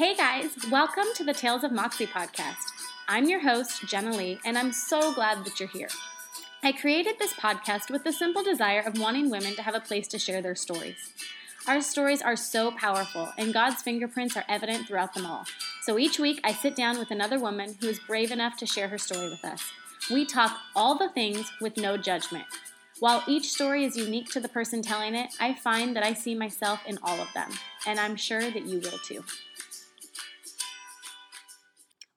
Hey guys, welcome to the Tales of Moxie podcast. I'm your host, Jenna Lee, and I'm so glad that you're here. I created this podcast with the simple desire of wanting women to have a place to share their stories. Our stories are so powerful, and God's fingerprints are evident throughout them all. So each week, I sit down with another woman who is brave enough to share her story with us. We talk all the things with no judgment. While each story is unique to the person telling it, I find that I see myself in all of them, and I'm sure that you will too.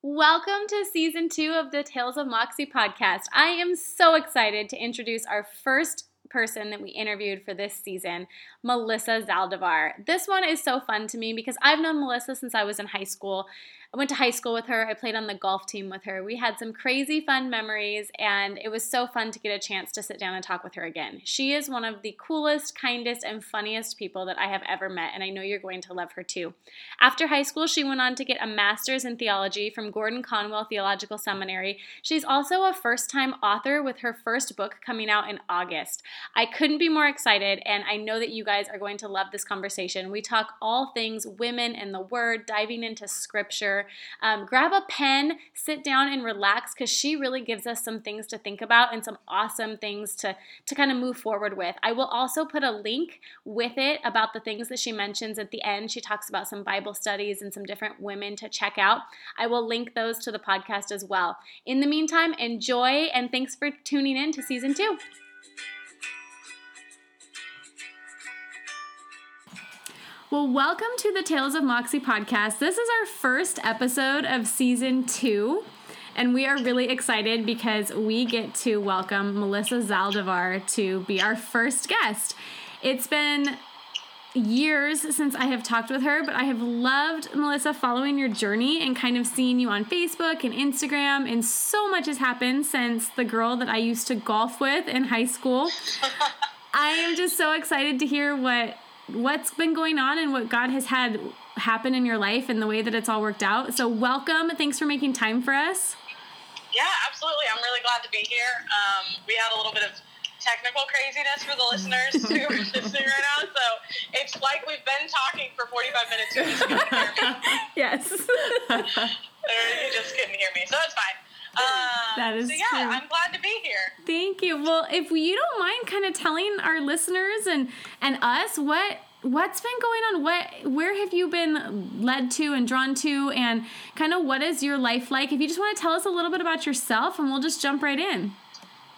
Welcome to season two of the Tales of Moxie podcast. I am so excited to introduce our first person that we interviewed for this season, Melissa Zaldivar. This one is so fun to me because I've known Melissa since I was in high school. I went to high school with her. I played on the golf team with her. We had some crazy fun memories, and it was so fun to get a chance to sit down and talk with her again. She is one of the coolest, kindest, and funniest people that I have ever met, and I know you're going to love her too. After high school, she went on to get a master's in theology from Gordon Conwell Theological Seminary. She's also a first time author with her first book coming out in August. I couldn't be more excited, and I know that you guys are going to love this conversation. We talk all things women and the Word, diving into scripture um, grab a pen, sit down and relax because she really gives us some things to think about and some awesome things to, to kind of move forward with. I will also put a link with it about the things that she mentions at the end. She talks about some Bible studies and some different women to check out. I will link those to the podcast as well. In the meantime, enjoy and thanks for tuning in to season two. Well, welcome to the Tales of Moxie podcast. This is our first episode of season two, and we are really excited because we get to welcome Melissa Zaldivar to be our first guest. It's been years since I have talked with her, but I have loved Melissa following your journey and kind of seeing you on Facebook and Instagram. And so much has happened since the girl that I used to golf with in high school. I am just so excited to hear what what's been going on and what God has had happen in your life and the way that it's all worked out. So, welcome. Thanks for making time for us. Yeah, absolutely. I'm really glad to be here. Um, we had a little bit of technical craziness for the listeners who are listening right now. So it's like we've been talking for 45 minutes. You just couldn't hear me. Yes. you just couldn't hear me. So that's fine. Um, that is so yeah, true. I'm glad to be here. Thank you. Well, if you don't mind, kind of telling our listeners and and us what what's been going on what where have you been led to and drawn to and kind of what is your life like if you just want to tell us a little bit about yourself and we'll just jump right in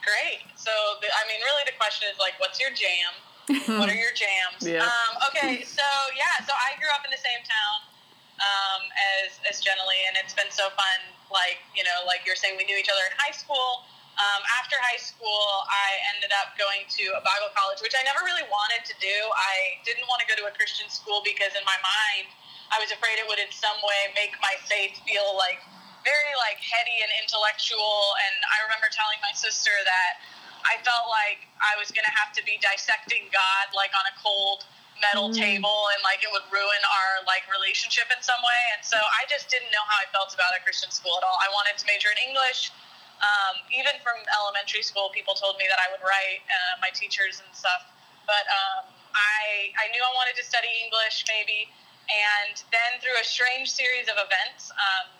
great so the, i mean really the question is like what's your jam what are your jams yeah. um, okay so yeah so i grew up in the same town um, as as Lee, and it's been so fun. Like you know, like you're saying, we knew each other in high school. Um, after high school, I ended up going to a Bible college, which I never really wanted to do. I didn't want to go to a Christian school because in my mind, I was afraid it would in some way make my faith feel like very like heady and intellectual. And I remember telling my sister that I felt like I was going to have to be dissecting God like on a cold metal mm. table and like it would ruin our like relationship in some way. And so i just didn't know how i felt about a christian school at all. I wanted to major in english. Um, even from elementary school people told me that i would write uh, my teachers and stuff. But um, I, I knew i wanted to study english maybe. And then through a strange series of events um,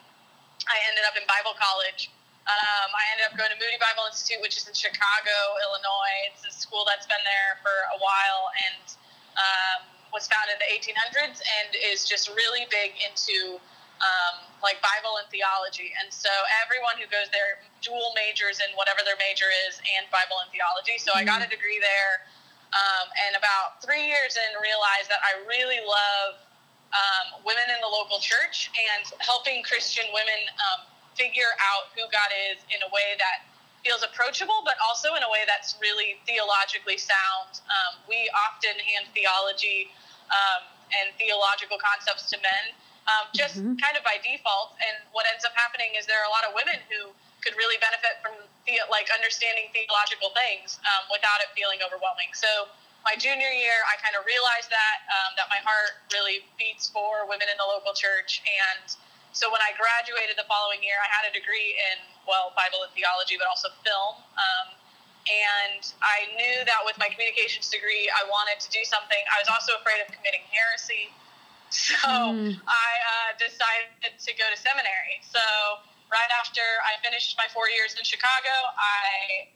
i ended up in bible college. Um, I ended up going to Moody Bible Institute, which is in Chicago, Illinois. It's a school that's been there for a while, and um, was founded in the 1800s and is just really big into um, like Bible and theology. And so everyone who goes there dual majors in whatever their major is and Bible and theology. So mm-hmm. I got a degree there. Um, and about three years in, realized that I really love um, women in the local church and helping Christian women um, figure out who God is in a way that feels approachable, but also in a way that's really theologically sound. Um, we often hand theology um, and theological concepts to men um, just mm-hmm. kind of by default. And what ends up happening is there are a lot of women who could really benefit from the, like understanding theological things um, without it feeling overwhelming. So my junior year, I kind of realized that um, that my heart really beats for women in the local church and so when I graduated the following year, I had a degree in, well, Bible and theology, but also film. Um, and I knew that with my communications degree, I wanted to do something. I was also afraid of committing heresy. So mm. I uh, decided to go to seminary. So right after I finished my four years in Chicago, I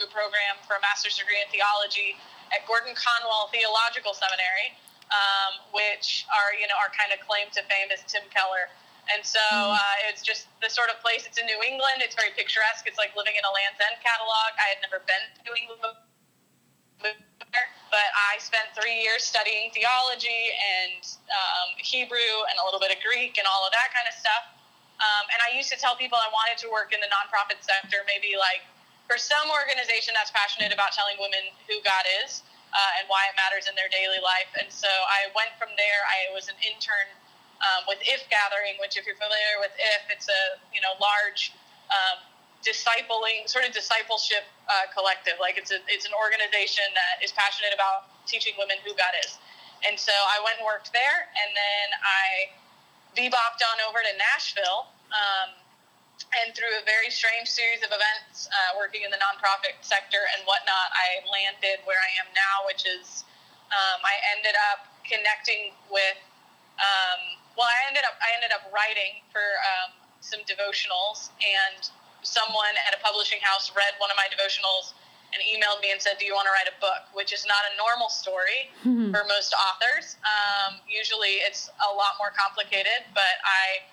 a program for a master's degree in theology at Gordon Conwell Theological Seminary, um, which are you know our kind of claim to fame is Tim Keller. And so mm. uh, it's just the sort of place. It's in New England. It's very picturesque. It's like living in a Lands' End catalog. I had never been to New England but I spent three years studying theology and um, Hebrew and a little bit of Greek and all of that kind of stuff. Um, and I used to tell people I wanted to work in the nonprofit sector, maybe like for some organization that's passionate about telling women who God is uh, and why it matters in their daily life. And so I went from there. I was an intern um, with If Gathering, which, if you're familiar with If, it's a you know large um, discipling sort of discipleship uh, collective. Like it's a it's an organization that is passionate about teaching women who God is. And so I went and worked there, and then I bebopped on over to Nashville. Um, and through a very strange series of events, uh, working in the nonprofit sector and whatnot, I landed where I am now, which is um, I ended up connecting with. Um, well, I ended up I ended up writing for um, some devotionals, and someone at a publishing house read one of my devotionals and emailed me and said, "Do you want to write a book?" Which is not a normal story mm-hmm. for most authors. Um, usually, it's a lot more complicated, but I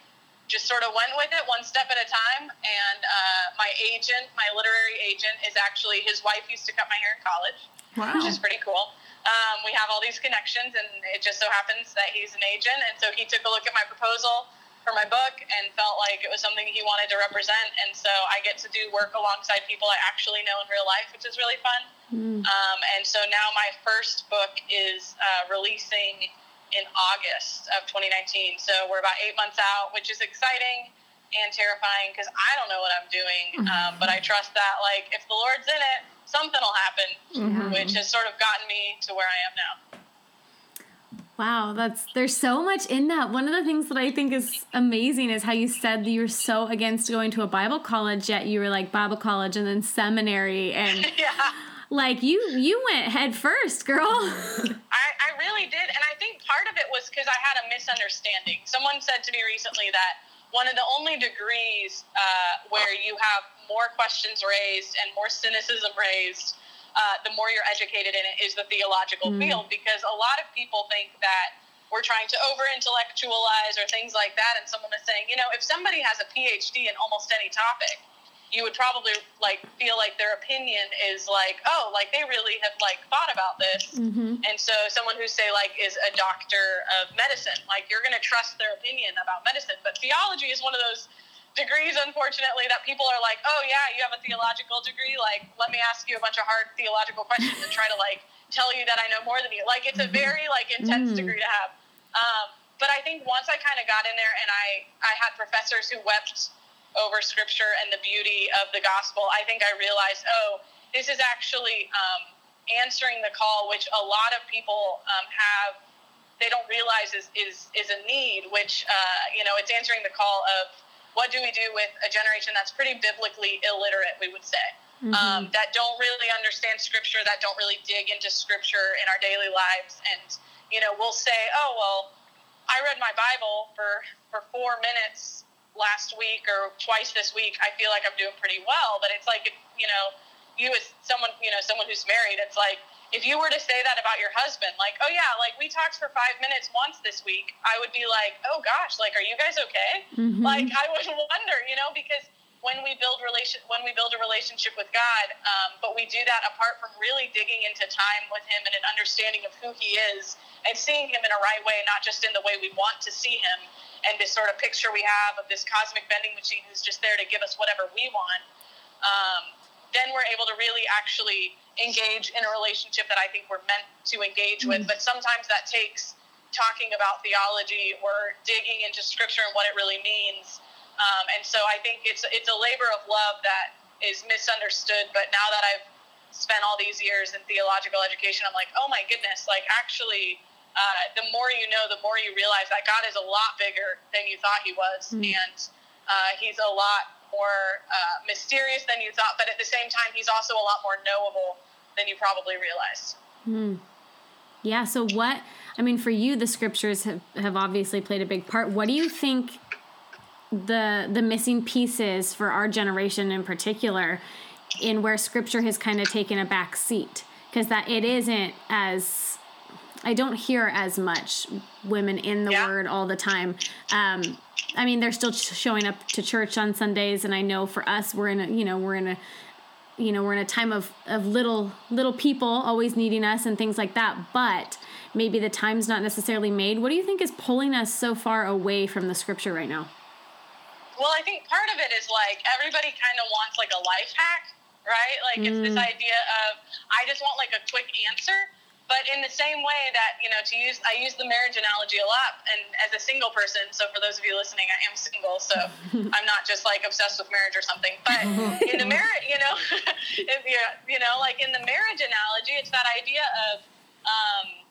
just sort of went with it one step at a time. And uh, my agent, my literary agent, is actually his wife used to cut my hair in college, wow. which is pretty cool. Um, we have all these connections, and it just so happens that he's an agent, and so he took a look at my proposal for my book and felt like it was something he wanted to represent. And so I get to do work alongside people I actually know in real life, which is really fun. Mm. Um, and so now my first book is uh, releasing in August of 2019. So we're about eight months out, which is exciting and terrifying because I don't know what I'm doing. Um, but I trust that, like, if the Lord's in it, something will happen, mm-hmm. which has sort of gotten me to where I am now. Wow, that's there's so much in that. One of the things that I think is amazing is how you said that you were so against going to a Bible college, yet you were like Bible college and then seminary and yeah. like you you went head first, girl. I, I really did, and I think part of it was because I had a misunderstanding. Someone said to me recently that one of the only degrees uh, where you have more questions raised and more cynicism raised uh, the more you're educated in it is the theological mm. field because a lot of people think that we're trying to over intellectualize or things like that and someone is saying you know if somebody has a phd in almost any topic you would probably like feel like their opinion is like oh like they really have like thought about this mm-hmm. and so someone who say like is a doctor of medicine like you're going to trust their opinion about medicine but theology is one of those degrees, unfortunately, that people are like, oh yeah, you have a theological degree. Like, let me ask you a bunch of hard theological questions and try to like tell you that I know more than you. Like, it's a very like intense mm. degree to have. Um, but I think once I kind of got in there and I I had professors who wept over scripture and the beauty of the gospel, I think I realized, oh, this is actually um, answering the call, which a lot of people um, have. They don't realize is is is a need, which uh, you know, it's answering the call of what do we do with a generation that's pretty biblically illiterate, we would say, mm-hmm. um, that don't really understand scripture, that don't really dig into scripture in our daily lives. And, you know, we'll say, oh, well, I read my Bible for, for four minutes last week or twice this week. I feel like I'm doing pretty well. But it's like, you know, you as someone, you know, someone who's married, it's like, if you were to say that about your husband, like, oh yeah, like we talked for five minutes once this week, I would be like, oh gosh, like, are you guys okay? Mm-hmm. Like, I would wonder, you know, because when we build relation, when we build a relationship with God, um, but we do that apart from really digging into time with Him and an understanding of who He is and seeing Him in a right way, not just in the way we want to see Him, and this sort of picture we have of this cosmic vending machine who's just there to give us whatever we want. Um, then we're able to really actually engage in a relationship that I think we're meant to engage with. Mm. But sometimes that takes talking about theology or digging into scripture and what it really means. Um, and so I think it's it's a labor of love that is misunderstood. But now that I've spent all these years in theological education, I'm like, oh my goodness, like actually, uh, the more you know, the more you realize that God is a lot bigger than you thought He was, mm. and uh, He's a lot more uh, mysterious than you thought. But at the same time, He's also a lot more knowable than you probably realized. Hmm. Yeah. So what? I mean, for you, the scriptures have, have obviously played a big part. What do you think the the missing pieces for our generation in particular in where scripture has kind of taken a back seat? Because that it isn't as I don't hear as much women in the yeah. word all the time. Um, I mean, they're still showing up to church on Sundays, and I know for us, we're in a you know we're in a you know we're in a time of of little little people always needing us and things like that. But maybe the time's not necessarily made. What do you think is pulling us so far away from the scripture right now? Well, I think part of it is like everybody kind of wants like a life hack, right? Like mm. it's this mm. idea of I just want like a quick answer. But in the same way that you know, to use I use the marriage analogy a lot, and as a single person, so for those of you listening, I am single, so I'm not just like obsessed with marriage or something. But in the marriage, you know, if you you know, like in the marriage analogy, it's that idea of um,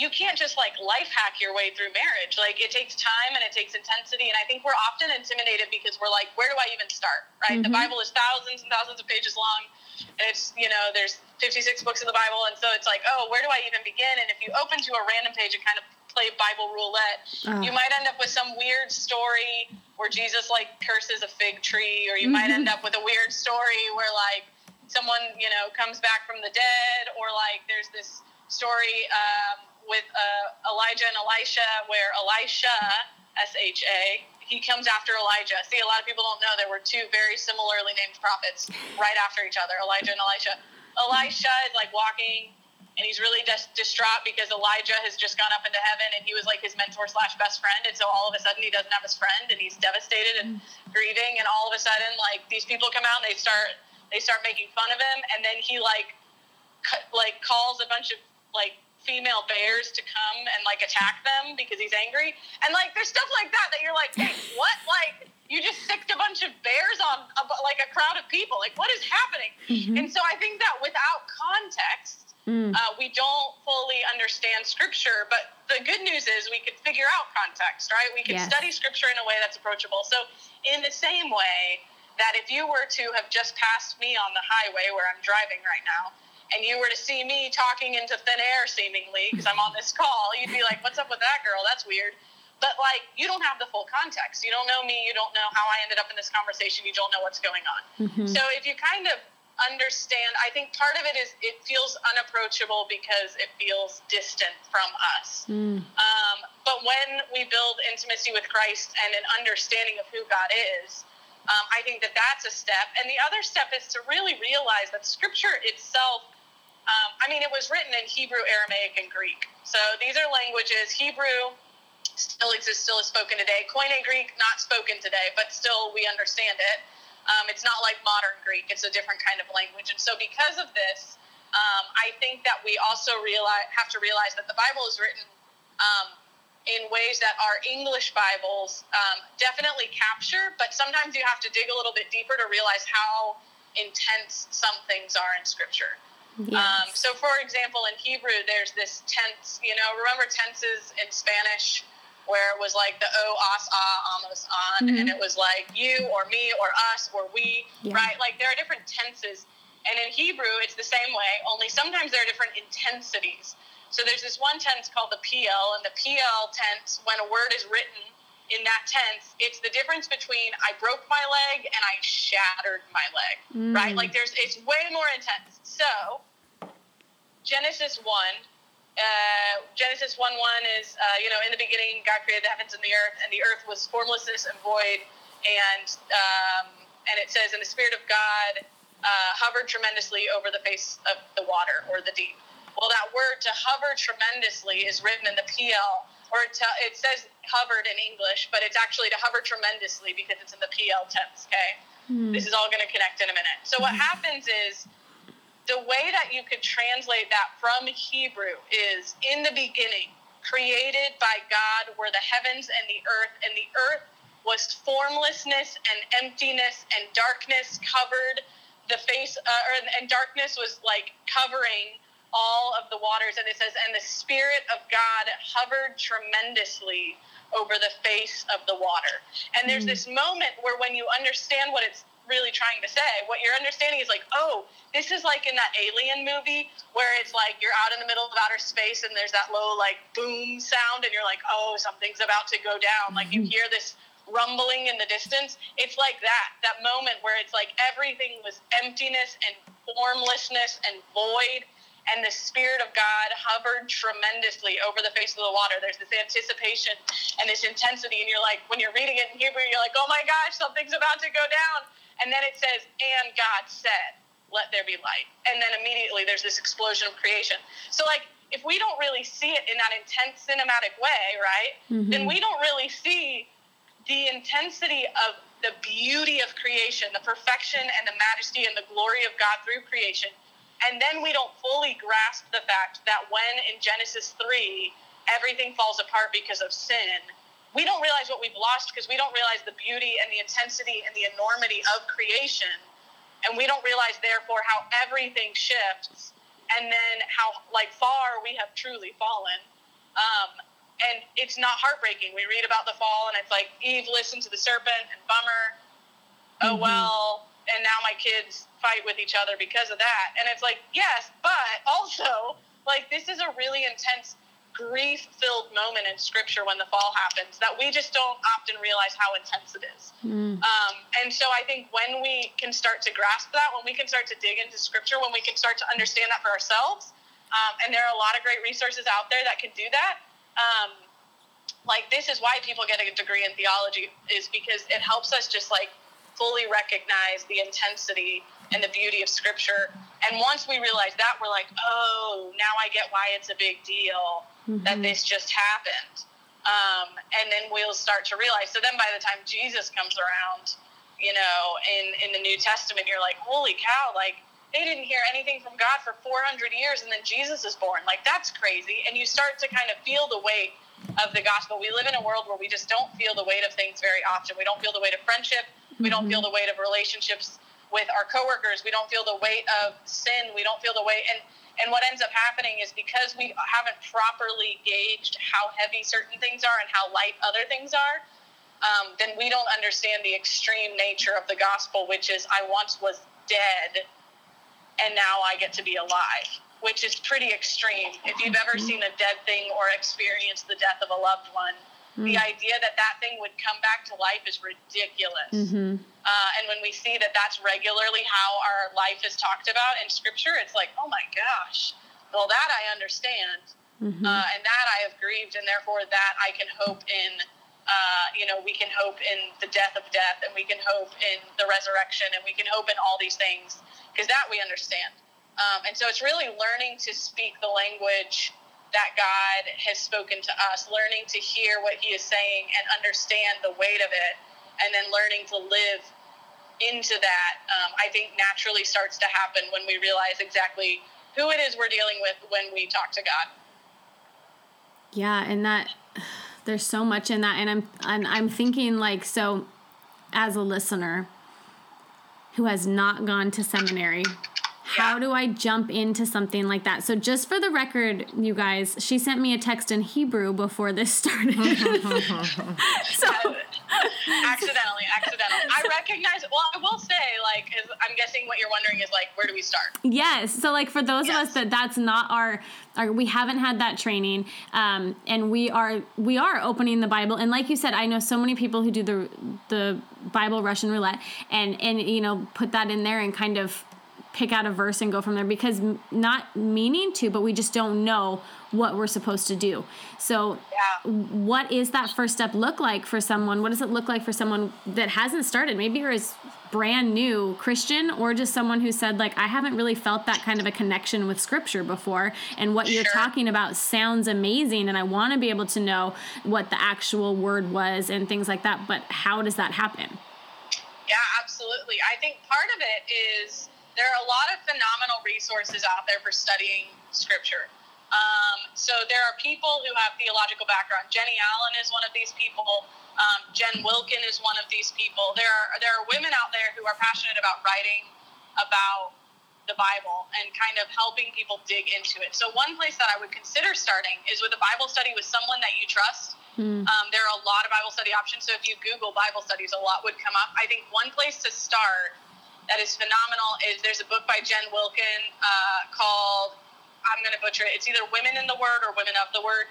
you can't just like life hack your way through marriage. Like it takes time and it takes intensity. And I think we're often intimidated because we're like, where do I even start? Right? Mm-hmm. The Bible is thousands and thousands of pages long. And it's, you know, there's 56 books in the Bible. And so it's like, oh, where do I even begin? And if you open to a random page and kind of play Bible roulette, uh. you might end up with some weird story where Jesus like curses a fig tree, or you mm-hmm. might end up with a weird story where like someone, you know, comes back from the dead, or like there's this story um, with uh, Elijah and Elisha, where Elisha, S H A, he comes after Elijah. See, a lot of people don't know there were two very similarly named prophets right after each other, Elijah and Elisha. Elisha is like walking and he's really dis- distraught because Elijah has just gone up into heaven and he was like his mentor slash best friend. And so all of a sudden he doesn't have his friend and he's devastated and grieving. And all of a sudden, like these people come out and they start they start making fun of him. And then he like like calls a bunch of like female bears to come and like attack them because he's angry. And like there's stuff like that that you're like, hey, what? Like you just sicked a bunch of bears on a, like a crowd of people. Like what is happening? Mm-hmm. And so I think that without context, mm. uh, we don't fully understand scripture. But the good news is we could figure out context, right? We can yes. study scripture in a way that's approachable. So in the same way that if you were to have just passed me on the highway where I'm driving right now and you were to see me talking into thin air seemingly because I'm on this call, you'd be like, "What's up with that girl? That's weird." But like, you don't have the full context. You don't know me. You don't know how I ended up in this conversation. You don't know what's going on. Mm-hmm. So if you kind of understand, I think part of it is it feels unapproachable because it feels distant from us. Mm. Um, but when we build intimacy with Christ and an understanding of who God is, um, I think that that's a step. And the other step is to really realize that Scripture itself um, I mean, it was written in Hebrew, Aramaic, and Greek. So these are languages. Hebrew still exists, still is spoken today. Koine Greek, not spoken today, but still we understand it. Um, it's not like modern Greek, it's a different kind of language. And so, because of this, um, I think that we also realize, have to realize that the Bible is written um, in ways that our English Bibles um, definitely capture, but sometimes you have to dig a little bit deeper to realize how intense some things are in Scripture. Yes. Um, so, for example, in Hebrew, there's this tense. You know, remember tenses in Spanish, where it was like the o, as, a, almost on, mm-hmm. and it was like you or me or us or we, yeah. right? Like there are different tenses. And in Hebrew, it's the same way, only sometimes there are different intensities. So there's this one tense called the Piel, and the Piel tense, when a word is written in that tense, it's the difference between I broke my leg and I shattered my leg, mm. right? Like there's, it's way more intense. So Genesis 1, uh, Genesis 1 1 is, uh, you know, in the beginning, God created the heavens and the earth, and the earth was formlessness and void. And, um, and it says, and the Spirit of God uh, hovered tremendously over the face of the water or the deep. Well, that word to hover tremendously is written in the Piel, or it, it says hovered in English, but it's actually to hover tremendously because it's in the Piel tense, okay? Mm. This is all going to connect in a minute. So, what happens is, the way that you could translate that from Hebrew is in the beginning, created by God were the heavens and the earth, and the earth was formlessness and emptiness, and darkness covered the face, uh, or, and darkness was like covering all of the waters. And it says, and the Spirit of God hovered tremendously over the face of the water. And there's mm. this moment where when you understand what it's really trying to say. What you're understanding is like, oh, this is like in that alien movie where it's like you're out in the middle of outer space and there's that low like boom sound and you're like, oh, something's about to go down. Like you mm-hmm. hear this rumbling in the distance. It's like that, that moment where it's like everything was emptiness and formlessness and void and the Spirit of God hovered tremendously over the face of the water. There's this anticipation and this intensity, and you're like, when you're reading it in Hebrew, you're like, oh my gosh, something's about to go down. And then it says, and God said, let there be light. And then immediately there's this explosion of creation. So, like, if we don't really see it in that intense cinematic way, right, mm-hmm. then we don't really see the intensity of the beauty of creation, the perfection and the majesty and the glory of God through creation and then we don't fully grasp the fact that when in Genesis 3, everything falls apart because of sin, we don't realize what we've lost because we don't realize the beauty and the intensity and the enormity of creation. And we don't realize, therefore, how everything shifts and then how like far we have truly fallen. Um, and it's not heartbreaking. We read about the fall and it's like Eve listened to the serpent and bummer. Oh mm-hmm. well, and now my kids fight with each other because of that. And it's like, yes, but also, like, this is a really intense grief filled moment in scripture when the fall happens that we just don't often realize how intense it is. Mm. Um, and so I think when we can start to grasp that, when we can start to dig into scripture, when we can start to understand that for ourselves, um, and there are a lot of great resources out there that can do that. Um, like this is why people get a degree in theology is because it helps us just like fully recognize the intensity and the beauty of scripture. And once we realize that, we're like, oh, now I get why it's a big deal mm-hmm. that this just happened. Um, and then we'll start to realize. So then by the time Jesus comes around, you know, in, in the New Testament, you're like, holy cow, like they didn't hear anything from God for 400 years and then Jesus is born. Like that's crazy. And you start to kind of feel the weight of the gospel. We live in a world where we just don't feel the weight of things very often. We don't feel the weight of friendship. We don't feel mm-hmm. the weight of relationships with our coworkers. We don't feel the weight of sin. We don't feel the weight. And and what ends up happening is because we haven't properly gauged how heavy certain things are and how light other things are, um, then we don't understand the extreme nature of the gospel, which is I once was dead, and now I get to be alive, which is pretty extreme. If you've ever mm-hmm. seen a dead thing or experienced the death of a loved one, Mm. The idea that that thing would come back to life is ridiculous. Mm-hmm. Uh, and when we see that that's regularly how our life is talked about in Scripture, it's like, oh my gosh, well, that I understand. Mm-hmm. Uh, and that I have grieved, and therefore that I can hope in. Uh, you know, we can hope in the death of death, and we can hope in the resurrection, and we can hope in all these things, because that we understand. Um, and so it's really learning to speak the language that God has spoken to us, learning to hear what He is saying and understand the weight of it, and then learning to live into that, um, I think naturally starts to happen when we realize exactly who it is we're dealing with when we talk to God. Yeah, and that there's so much in that, and I'm and I'm thinking like so, as a listener who has not gone to seminary how do I jump into something like that? So, just for the record, you guys, she sent me a text in Hebrew before this started. so, accidentally, accidentally. I recognize. Well, I will say, like, is, I'm guessing what you're wondering is like, where do we start? Yes. So, like, for those yes. of us that that's not our, our we haven't had that training, um, and we are we are opening the Bible, and like you said, I know so many people who do the the Bible Russian roulette, and and you know put that in there and kind of pick out a verse and go from there because not meaning to, but we just don't know what we're supposed to do. So, yeah. what is that first step look like for someone? What does it look like for someone that hasn't started? Maybe you're a brand new Christian or just someone who said like I haven't really felt that kind of a connection with scripture before and what sure. you're talking about sounds amazing and I want to be able to know what the actual word was and things like that, but how does that happen? Yeah, absolutely. I think part of it is there are a lot of phenomenal resources out there for studying scripture. Um, so there are people who have theological background. Jennie Allen is one of these people. Um, Jen Wilkin is one of these people. There are there are women out there who are passionate about writing about the Bible and kind of helping people dig into it. So one place that I would consider starting is with a Bible study with someone that you trust Mm. Um, there are a lot of Bible study options. So if you Google Bible studies, a lot would come up. I think one place to start that is phenomenal is there's a book by Jen Wilkin uh, called I'm going to butcher it. It's either Women in the Word or Women of the Word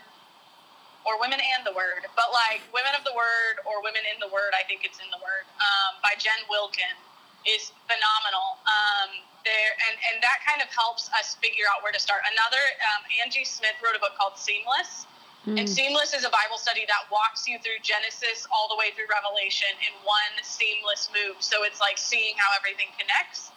or Women and the Word. But like Women of the Word or Women in the Word, I think it's in the Word um, by Jen Wilkin is phenomenal. Um, there and, and that kind of helps us figure out where to start. Another um, Angie Smith wrote a book called Seamless. Mm. And Seamless is a Bible study that walks you through Genesis all the way through Revelation in one seamless move. So it's like seeing how everything connects.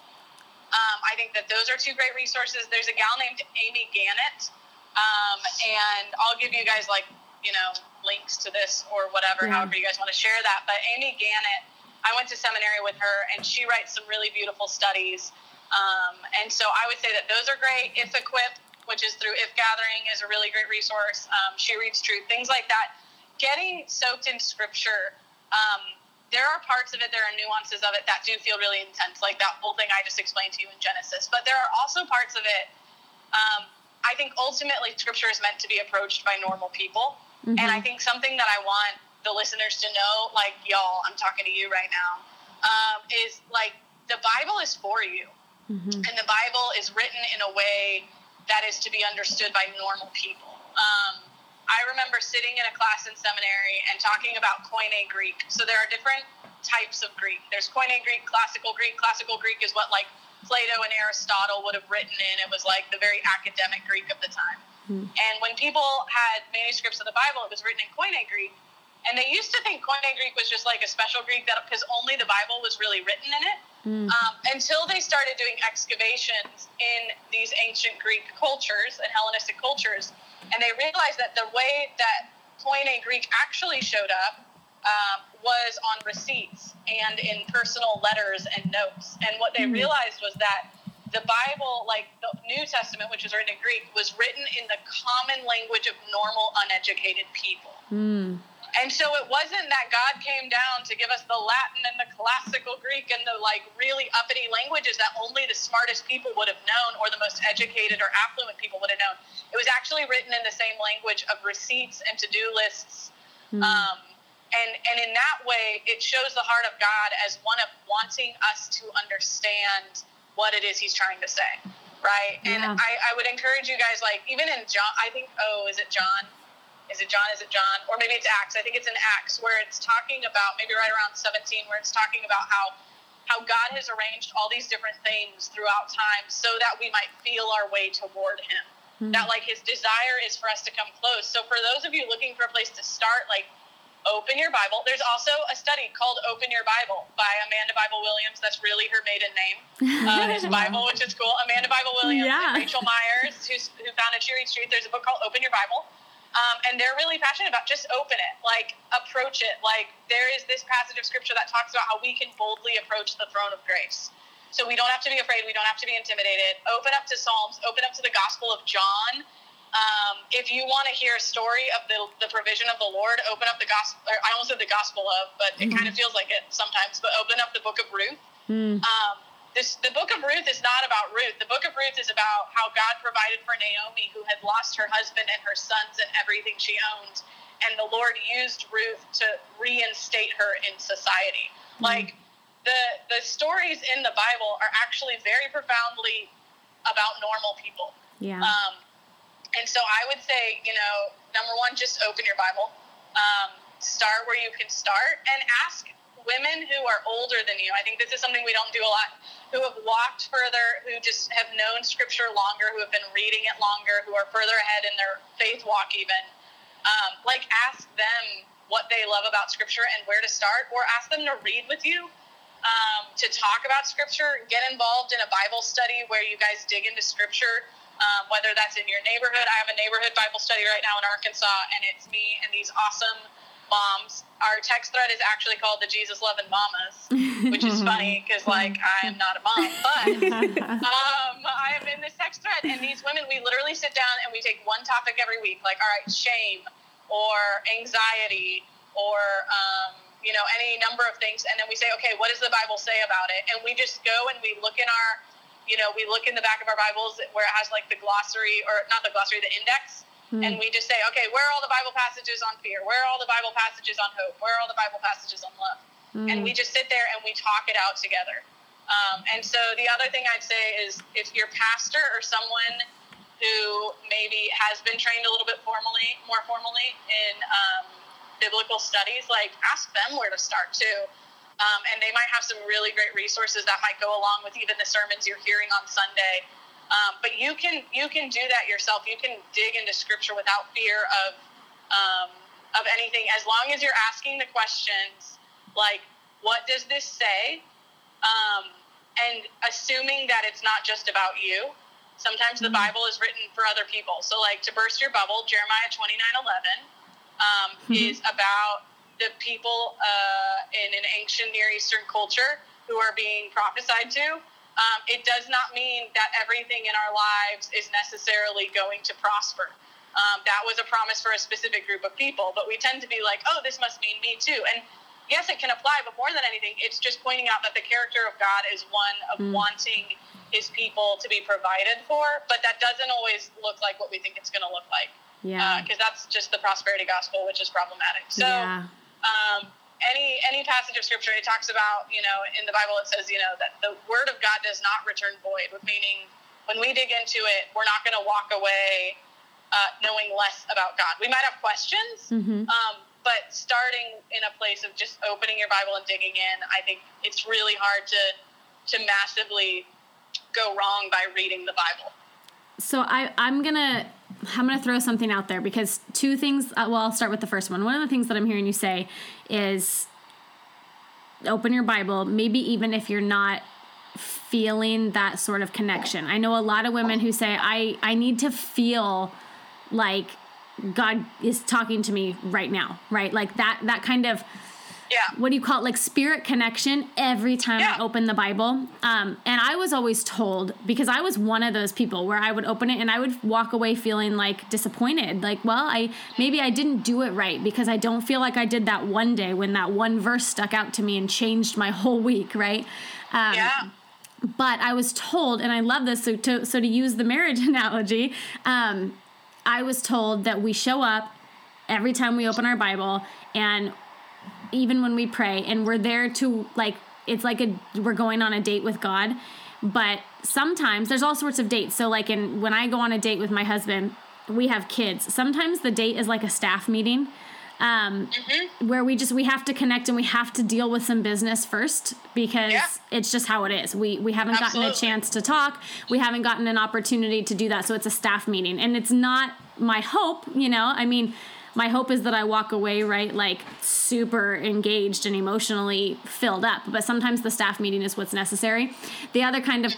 Um, I think that those are two great resources. There's a gal named Amy Gannett, um, and I'll give you guys like you know links to this or whatever, yeah. however you guys want to share that. But Amy Gannett, I went to seminary with her, and she writes some really beautiful studies. Um, and so I would say that those are great. If Equip, which is through If Gathering, is a really great resource. Um, she reads truth, things like that. Getting soaked in scripture. Um, there are parts of it, there are nuances of it that do feel really intense, like that whole thing I just explained to you in Genesis. But there are also parts of it. Um, I think ultimately Scripture is meant to be approached by normal people, mm-hmm. and I think something that I want the listeners to know, like y'all, I'm talking to you right now, um, is like the Bible is for you, mm-hmm. and the Bible is written in a way that is to be understood by normal people. Um, I remember sitting in a class in seminary and talking about Koine Greek. So there are different types of Greek. There's Koine Greek, classical Greek. Classical Greek is what like Plato and Aristotle would have written in. It was like the very academic Greek of the time. Hmm. And when people had manuscripts of the Bible, it was written in Koine Greek. And they used to think Koine Greek was just like a special Greek that because only the Bible was really written in it. Mm. Um, until they started doing excavations in these ancient Greek cultures and Hellenistic cultures, and they realized that the way that Koine Greek actually showed up um, was on receipts and in personal letters and notes. And what they mm. realized was that the Bible, like the New Testament, which is written in Greek, was written in the common language of normal, uneducated people. Mm. And so it wasn't that God came down to give us the Latin and the classical Greek and the like really uppity languages that only the smartest people would have known or the most educated or affluent people would have known. It was actually written in the same language of receipts and to do lists. Mm-hmm. Um, and, and in that way, it shows the heart of God as one of wanting us to understand what it is he's trying to say. Right. Yeah. And I, I would encourage you guys, like, even in John, I think, oh, is it John? Is it John? Is it John? Or maybe it's Acts. I think it's in Acts where it's talking about maybe right around 17, where it's talking about how how God has arranged all these different things throughout time so that we might feel our way toward Him. Mm-hmm. That like His desire is for us to come close. So for those of you looking for a place to start, like open your Bible. There's also a study called Open Your Bible by Amanda Bible Williams. That's really her maiden name. Uh, there's Bible, which is cool. Amanda Bible Williams yeah. and Raechel Myers, who's, who founded She Reads Truth. There's a book called Open Your Bible. Um, and they're really passionate about just open it, like approach it. Like there is this passage of scripture that talks about how we can boldly approach the throne of grace. So we don't have to be afraid. We don't have to be intimidated. Open up to Psalms. Open up to the Gospel of John. Um, if you want to hear a story of the, the provision of the Lord, open up the gospel. I almost said the Gospel of, but it mm-hmm. kind of feels like it sometimes. But open up the Book of Ruth. Mm. Um, this the book of Ruth is not about Ruth. The book of Ruth is about how God provided for Naomi, who had lost her husband and her sons and everything she owned, and the Lord used Ruth to reinstate her in society. Mm-hmm. Like the the stories in the Bible are actually very profoundly about normal people. Yeah. Um, and so I would say, you know, number one, just open your Bible. Um, start where you can start and ask women who are older than you. I think this is something we don't do a lot. Who have walked further, who just have known Scripture longer, who have been reading it longer, who are further ahead in their faith walk, even. Um, like, ask them what they love about Scripture and where to start, or ask them to read with you, um, to talk about Scripture. Get involved in a Bible study where you guys dig into Scripture. Um, whether that's in your neighborhood. I have a neighborhood Bible study right now in Arkansas, and it's me and these awesome moms. Our text thread is actually called the Jesus Loving Mamas, which is funny because like I am not a mom, but um, I am in this text thread, and these women, we literally sit down and we take one topic every week, like all right, shame or anxiety or um, you know any number of things, and then we say, okay, what does the Bible say about it? And we just go and we look in our you know, we look in the back of our Bibles where it has like the glossary or not the glossary, the index mm. and we just say, okay, where are all the Bible passages on fear? Where are all the Bible passages on hope? Where are all the Bible passages on love? Mm. And we just sit there and we talk it out together. Um, and so the other thing I'd say is if your pastor or someone who maybe has been trained a little bit formally, more formally in um, biblical studies, like ask them where to start too. Um, and they might have some really great resources that might go along with even the sermons you're hearing on Sunday. Um, but you can you can do that yourself. You can dig into Scripture without fear of um, of anything, as long as you're asking the questions like, "What does this say?" Um, and assuming that it's not just about you. Sometimes the mm-hmm. Bible is written for other people. So, like to burst your bubble, Jeremiah twenty nine eleven um, mm-hmm. is about the people uh, in an ancient Near Eastern culture who are being prophesied to. Um, it does not mean that everything in our lives is necessarily going to prosper. Um, that was a promise for a specific group of people, but we tend to be like, oh, this must mean me too. And yes, it can apply, but more than anything, it's just pointing out that the character of God is one of mm. wanting his people to be provided for, but that doesn't always look like what we think it's going to look like. Yeah. Because uh, that's just the prosperity gospel, which is problematic. So, yeah. Um, passage of scripture it talks about you know in the bible it says you know that the word of god does not return void meaning when we dig into it we're not going to walk away uh, knowing less about god we might have questions mm-hmm. um, but starting in a place of just opening your bible and digging in i think it's really hard to to massively go wrong by reading the bible so i i'm gonna I'm going to throw something out there because two things. Uh, well, I'll start with the first one. One of the things that I'm hearing you say is open your Bible, maybe even if you're not feeling that sort of connection. I know a lot of women who say, I, I need to feel like God is talking to me right now, right? Like that, that kind of yeah. what do you call it like spirit connection every time yeah. i open the bible um, and i was always told because i was one of those people where i would open it and i would walk away feeling like disappointed like well i maybe i didn't do it right because i don't feel like i did that one day when that one verse stuck out to me and changed my whole week right um, yeah but I was told, and I love this. So to so to use the marriage analogy, um, I was told that we show up every time we open our Bible, and even when we pray and we're there to like it's like a we're going on a date with God. But sometimes there's all sorts of dates. So like in when I go on a date with my husband, we have kids. Sometimes the date is like a staff meeting. Um, mm-hmm. where we just we have to connect and we have to deal with some business first because yeah. it's just how it is. We we haven't Absolutely. gotten a chance to talk. We haven't gotten an opportunity to do that. So it's a staff meeting, and it's not my hope. You know, I mean, my hope is that I walk away right like super engaged and emotionally filled up. But sometimes the staff meeting is what's necessary. The other kind of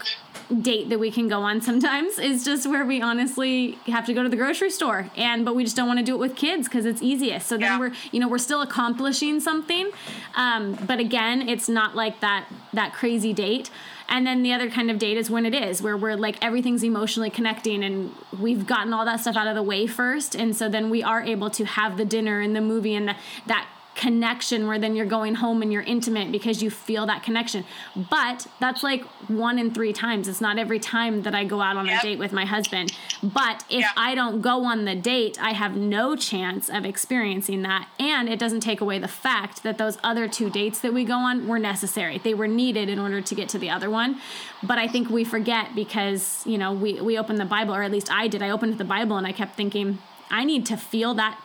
date that we can go on sometimes is just where we honestly have to go to the grocery store and but we just don't want to do it with kids because it's easiest so then yeah. we're you know we're still accomplishing something um, but again it's not like that that crazy date and then the other kind of date is when it is, where we're like everything's emotionally connecting and we've gotten all that stuff out of the way first. And so then we are able to have the dinner and the movie and the, that connection where then you're going home and you're intimate because you feel that connection. But that's like one in three times. It's not every time that I go out on yep. a date with my husband. But if I don't go on the date, I have no chance of experiencing that. And it doesn't take away the fact that those other two dates that we go on were necessary. They were needed in order to get to the other one. But I think we forget because, you know, we, we opened the Bible, or at least I did. I opened the Bible and I kept thinking, I need to feel that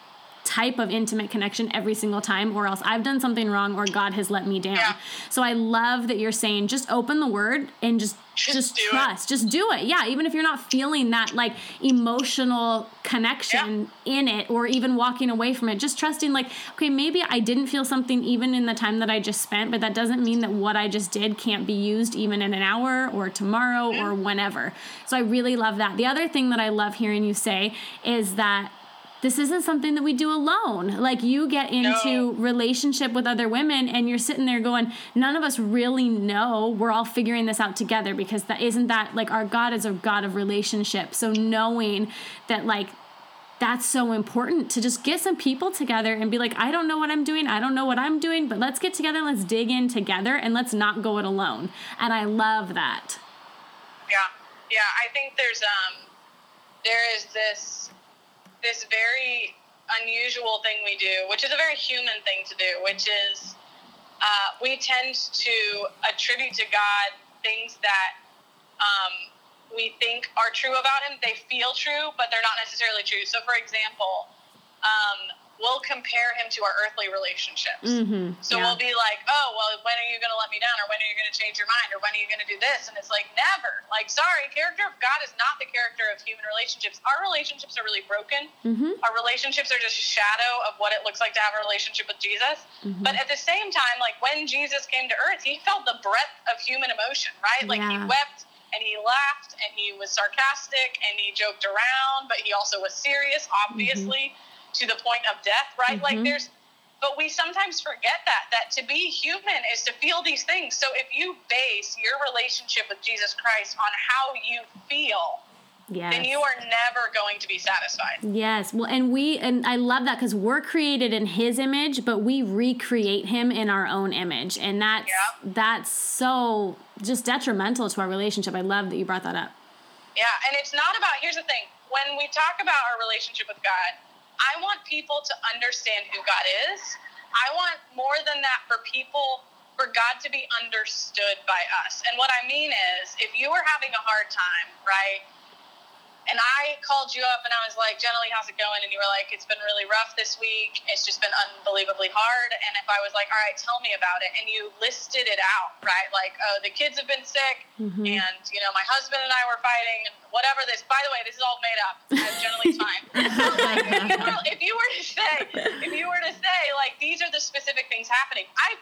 type of intimate connection every single time, or else I've done something wrong or God has let me down. Yeah. So I love that you're saying just open the word and just just, just trust. It. Just do it. Yeah, even if you're not feeling that like emotional connection yeah. in it or even walking away from it, just trusting like, okay, maybe I didn't feel something even in the time that I just spent, but that doesn't mean that what I just did can't be used even in an hour or tomorrow mm-hmm. or whenever. So I really love that. The other thing that I love hearing you say is that this isn't something that we do alone. Like you get into no. relationship with other women and you're sitting there going, none of us really know. We're all figuring this out together because that isn't that like our God is a God of relationship. So knowing that like that's so important to just get some people together and be like, I don't know what I'm doing. I don't know what I'm doing, but let's get together, let's dig in together and let's not go it alone. And I love that. Yeah. Yeah, I think there's um there is this this very unusual thing we do, which is a very human thing to do, which is uh, we tend to attribute to God things that um, we think are true about Him. They feel true, but they're not necessarily true. So, for example, um, we'll compare him to our earthly relationships. Mm-hmm. So Yeah. we'll be like, oh, well, when are you going to let me down? Or when are you going to change your mind? Or when are you going to do this? And it's like, never. Like, sorry, character of God is not the character of human relationships. Our relationships are really broken. Mm-hmm. Our relationships are just a shadow of what it looks like to have a relationship with Jesus. Mhm. But at the same time, like when Jesus came to earth, he felt the breadth of human emotion, right? Like he wept and he laughed and he was sarcastic and he joked around, but he also was serious, obviously, to the point of death, right? Like Mhm. there's, but we sometimes forget that, that to be human is to feel these things. So if you base your relationship with Jesus Christ on how you feel, Yes. then you are never going to be satisfied. Yes. Well, and we and I love that because we're created in His image, but we recreate Him in our own image, and that's Yeah. that's so just detrimental to our relationship. I love that you brought that up. Yeah, and it's not about, here's the thing when we talk about our relationship with God, I want people to understand who God is. I want more than that for people, for God to be understood by us. And what I mean is, if you are having a hard time, right? And I called you up and I was like, Jenny, how's it going? And you were like, it's been really rough this week. It's just been unbelievably hard. And if I was like, all right, tell me about it. And you listed it out, right? Like, oh, the kids have been sick Mhm. and, you know, my husband and I were fighting and whatever this, by the way, this is all made up. It's generally fine. Like, if, you were, if you were to say, if you were to say, like, these are the specific things happening, I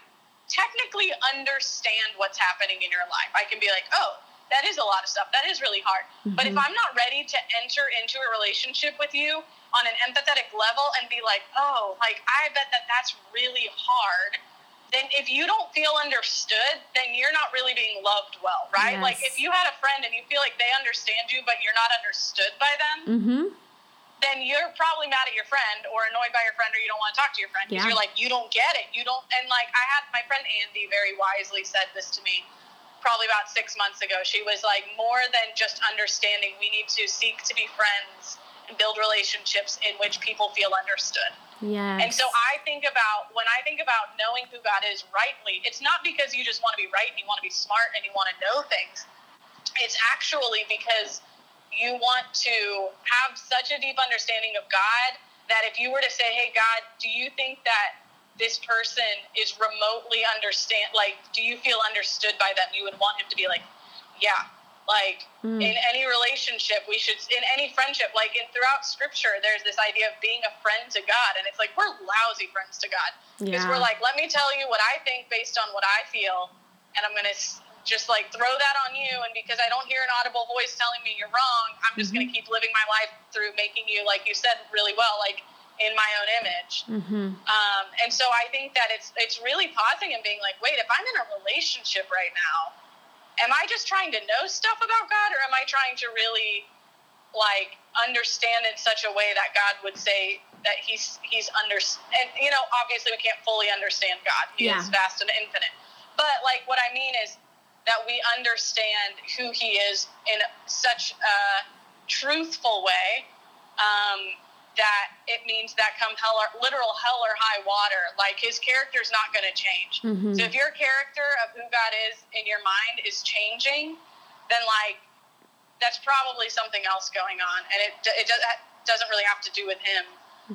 technically understand what's happening in your life. I can be like, oh, that is a lot of stuff. That is really hard. But if Mhm. I'm not ready to enter into a relationship with you on an empathetic level and be like, oh, like, I bet that that's really hard, then if you don't feel understood, then you're not really being loved well, right? Like, if you had a friend and you feel like they understand you, but you're not understood by them, Mm-hmm. then you're probably mad at your friend or annoyed by your friend or you don't want to talk to your friend because Yeah. you're like you don't get it you don't and like i had my friend andy very wisely said this to me probably about six months ago she was like more than just understanding we need to seek to be friends and build relationships in which people feel understood Yes. and so I think about when I think about knowing who God is rightly, it's not because you just want to be right and you want to be smart and you want to know things. It's actually because you want to have such a deep understanding of God that if you were to say, "Hey God, do you think that this person is remotely understand like do you feel understood by them?" You would want him to be like, "Yeah." Like Mm. in any relationship, we should in any friendship, like in throughout scripture, there's this idea of being a friend to God, and it's like we're lousy friends to God because Yeah. we're like, let me tell you what I think based on what I feel, and I'm gonna just like throw that on you, and because I don't hear an audible voice telling me you're wrong, I'm just gonna keep living my life through making you, like you said, really well, like in my own image. Mm-hmm. Um, and so I think that it's it's really pausing and being like, wait, if I'm in a relationship right now, am I just trying to know stuff about God, or am I trying to really like understand in such a way that God would say that he's he's under and you know obviously we can't fully understand God. He Yeah. is vast and infinite. But like what I mean is that we understand who he is in such a truthful way um, that it means that come hell or literal hell or high water, like his character's not going to change. Mhm. So if your character of who God is in your mind is changing, then like that's probably something else going on, and it it does, that doesn't really have to do with him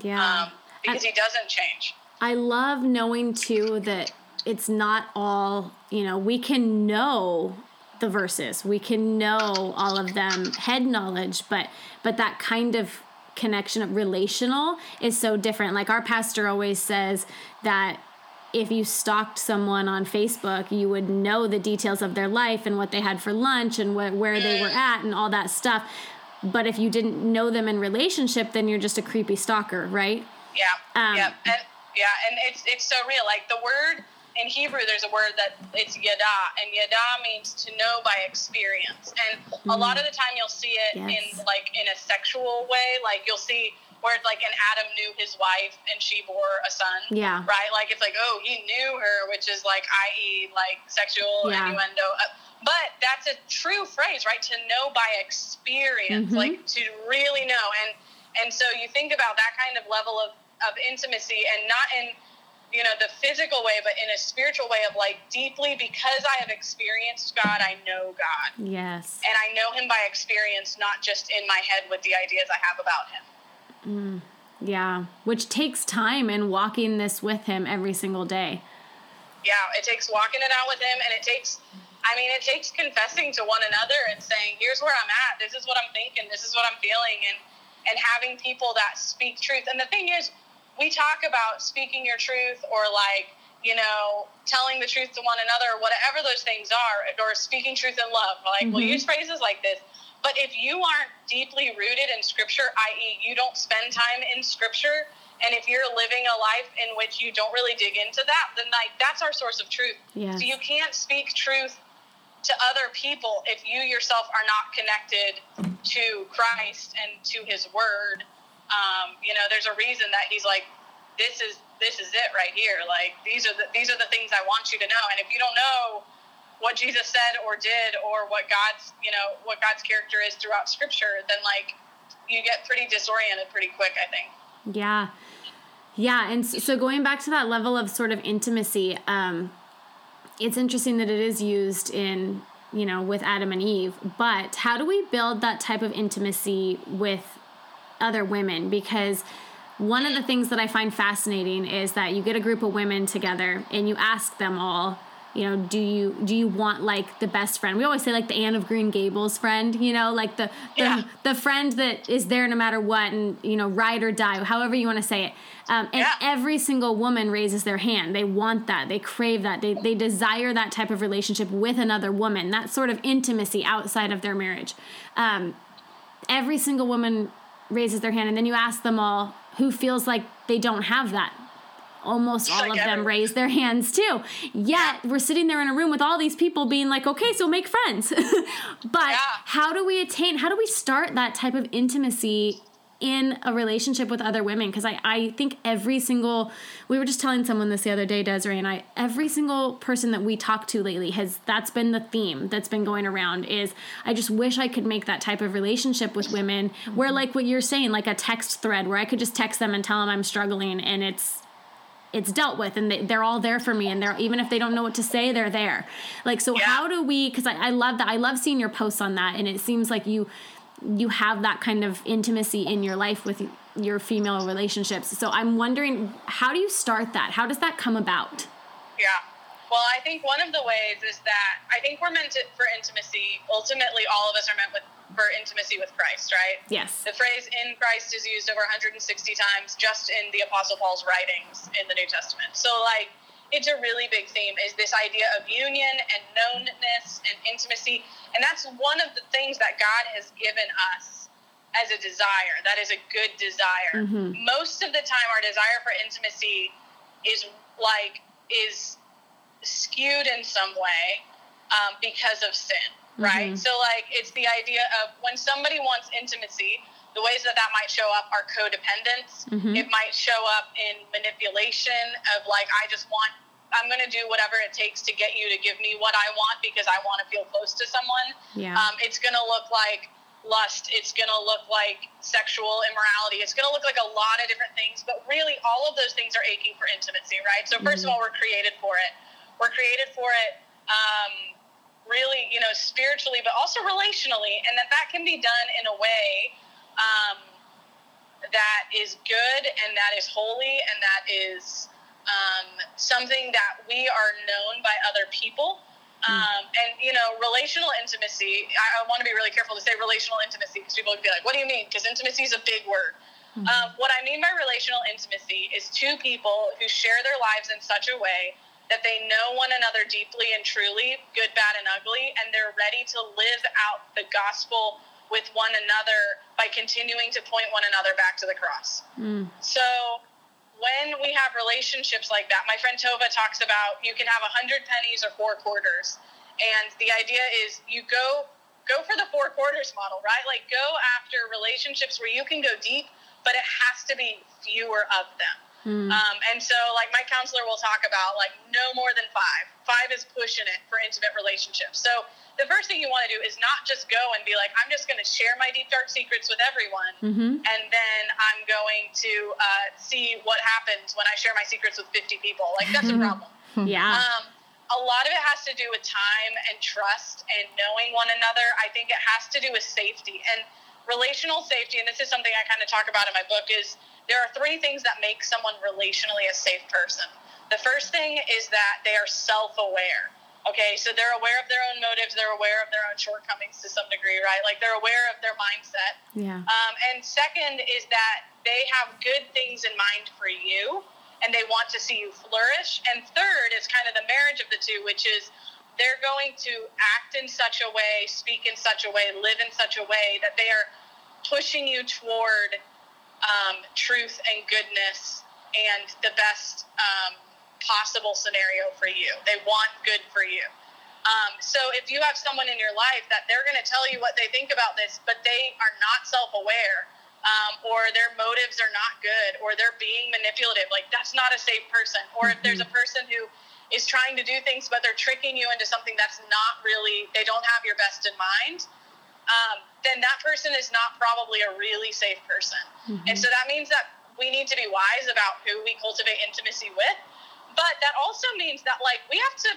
Yeah. um, because he doesn't change. I love knowing too that it's not all, you know, we can know the verses. We can know all of them head knowledge, but but that kind of connection relational is so different. Like our pastor always says that if you stalked someone on Facebook, you would know the details of their life and what they had for lunch and wh- where they were at and all that stuff. But if you didn't know them in relationship, then you're just a creepy stalker, right? Yeah, Um, yeah, and yeah, and it's it's so real. Like the word in Hebrew, there's a word that it's yada, and yada means to know by experience. And a lot of the time, you'll see it Yes. in like in a sexual way. Like you'll see where it's like an Adam knew his wife and she bore a son. Yeah. Right. Like it's like oh he knew her, which is like i.e. like sexual Yeah. innuendo. Uh, But that's a true phrase, right? To know by experience, Mhm. like to really know. And And so you think about that kind of level of, of intimacy and not in you know the physical way but in a spiritual way of like deeply because i have experienced god i know god. Yes. And i know him by experience not just in my head with the ideas i have about him. Mm, yeah. Which takes time and walking this with him every single day. Yeah it takes walking it out with him and it takes i mean it takes confessing to one another and saying here's where i'm at. This is what i'm thinking. This is what i'm feeling. And and having people that speak truth. And the thing is we talk about speaking your truth or like you know telling the truth to one another whatever those things are or speaking truth in love. Like mm-hmm. we'll use phrases like this. But if you aren't deeply rooted in scripture i.e you don't spend time in scripture and if you're living a life in which you don't really dig into that then like that's our source of truth. Yes. so you can't speak truth to other people if you yourself are not connected to christ and to his word um, you know, there's a reason that he's like, this is this is it right here. Like these are the these are the things I want you to know. And if you don't know what Jesus said or did or what God's you know what God's character is throughout Scripture, then like you get pretty disoriented pretty quick. I think. Yeah. Yeah, and so going back to that level of sort of intimacy, um, it's interesting that it is used in you know with Adam and Eve. But how do we build that type of intimacy with other women because one of the things that I find fascinating is that you get a group of women together and you ask them all, you know, do you do you want like the best friend? We always say like the Anne of Green Gables friend, you know, like the the, yeah. the friend that is there no matter what and you know ride or die, however you want to say it. Um, and yeah. every single woman raises their hand. They want that. They crave that. They they desire that type of relationship with another woman. That sort of intimacy outside of their marriage. Um, every single woman raises their hand and then you ask them all who feels like they don't have that almost all of them raise their hands too. Yet we're sitting there in a room with all these people being like, okay, so make friends. but yeah. how do we attain, how do we start that type of intimacy in a relationship with other women because I, I think every single we were just telling someone this the other day desiree and i every single person that we talked to lately has that's been the theme that's been going around is i just wish i could make that type of relationship with women where mm-hmm. like what you're saying like a text thread where i could just text them and tell them i'm struggling and it's it's dealt with and they, are all there for me and they're even if they don't know what to say they're there like so yeah. how do we because I, I love that i love seeing your posts on that and it seems like you you have that kind of intimacy in your life with your female relationships. So I'm wondering, how do you start that? How does that come about? Yeah. Well, I think one of the ways is that I think we're meant to, for intimacy. Ultimately, all of us are meant with, for intimacy with Christ, right? Yes. The phrase "in Christ" is used over 160 times just in the Apostle Paul's writings in the New Testament. So, like, it's a really big theme is this idea of union and knownness and intimacy and that's one of the things that god has given us as a desire that is a good desire mm-hmm. most of the time our desire for intimacy is like is skewed in some way um, because of sin right mm-hmm. so like it's the idea of when somebody wants intimacy the ways that that might show up are codependence. Mm-hmm. It might show up in manipulation of like, I just want I'm going to do whatever it takes to get you to give me what I want because I want to feel close to someone. Yeah. Um, it's going to look like lust. It's going to look like sexual immorality. It's going to look like a lot of different things, but really all of those things are aching for intimacy, right? So 1st mm-hmm. of all, we're created for it. We're created for it. Um, really, you know, spiritually, but also relationally, and that that can be done in a way um, that is good and that is holy and that is um, something that we are known by other people. Hmm. Um, and you know, relational intimacy. I, I want to be really careful to say relational intimacy because people would be like, "What do you mean?" Because intimacy is a big word. Mm-hmm. Um, what I mean by relational intimacy is two people who share their lives in such a way that they know one another deeply and truly, good, bad, and ugly, and they're ready to live out the gospel with one another by continuing to point one another back to the cross. Mm. So when we have relationships like that, my friend Tova talks about you can have a hundred pennies or four quarters, and the idea is you go go for the four quarters model, right? Like go after relationships where you can go deep, but it has to be fewer of them. Mm. Um, and so, like, my counselor will talk about, like, no more than five. Five is pushing it for intimate relationships. So, the first thing you want to do is not just go and be like, I'm just going to share my deep, dark secrets with everyone. Mm-hmm. And then I'm going to uh, see what happens when I share my secrets with 50 people. Like, that's a problem. yeah. Um, a lot of it has to do with time and trust and knowing one another. I think it has to do with safety and relational safety. And this is something I kind of talk about in my book is there are three things that make someone relationally a safe person. The first thing is that they are self-aware. Okay, so they're aware of their own motives, they're aware of their own shortcomings to some degree, right? Like they're aware of their mindset. Yeah. Um, and second is that they have good things in mind for you and they want to see you flourish. And third is kind of the marriage of the two, which is they're going to act in such a way, speak in such a way, live in such a way that they are pushing you toward um, truth and goodness and the best um, possible scenario for you. They want good for you. Um, so if you have someone in your life that they're going to tell you what they think about this, but they are not self-aware, um, or their motives are not good, or they're being manipulative. Like that's not a safe person. Or if there's a mm-hmm. person who is trying to do things, but they're tricking you into something that's not really, they don't have your best in mind. Um, then that person is not probably a really safe person. Mm-hmm. And so that means that we need to be wise about who we cultivate intimacy with. But that also means that like we have to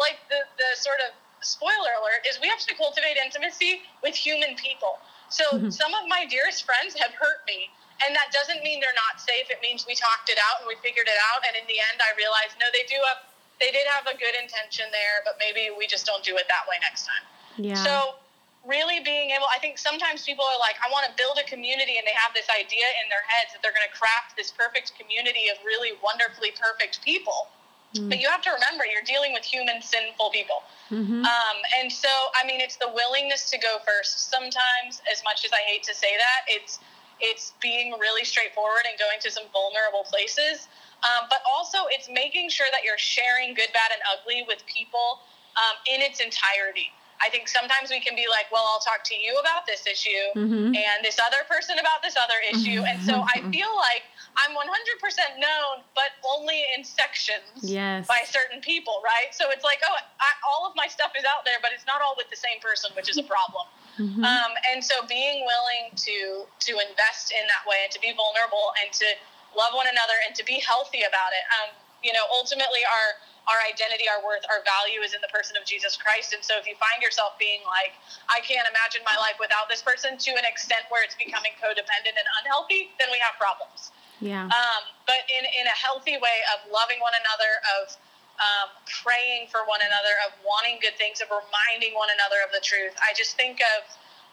like the the sort of spoiler alert is we have to cultivate intimacy with human people. So mm-hmm. some of my dearest friends have hurt me. And that doesn't mean they're not safe. It means we talked it out and we figured it out. And in the end, I realized no, they do have, they did have a good intention there, but maybe we just don't do it that way next time. Yeah. So really being able, I think sometimes people are like, I want to build a community, and they have this idea in their heads that they're going to craft this perfect community of really wonderfully perfect people. Mm. But you have to remember, you're dealing with human, sinful people. Mm-hmm. Um, and so, I mean, it's the willingness to go first. Sometimes, as much as I hate to say that, it's it's being really straightforward and going to some vulnerable places. Um, but also, it's making sure that you're sharing good, bad, and ugly with people um, in its entirety. I think sometimes we can be like, well, I'll talk to you about this issue mm-hmm. and this other person about this other issue. And so I mm-hmm. feel like I'm 100% known, but only in sections yes. by certain people, right? So it's like, oh, I, all of my stuff is out there, but it's not all with the same person, which is a problem. Mm-hmm. Um, and so being willing to to invest in that way and to be vulnerable and to love one another and to be healthy about it. Um, you know, ultimately our our identity, our worth, our value is in the person of Jesus Christ. And so if you find yourself being like, I can't imagine my life without this person to an extent where it's becoming codependent and unhealthy, then we have problems. Yeah. Um, but in, in a healthy way of loving one another, of um, praying for one another, of wanting good things, of reminding one another of the truth. I just think of,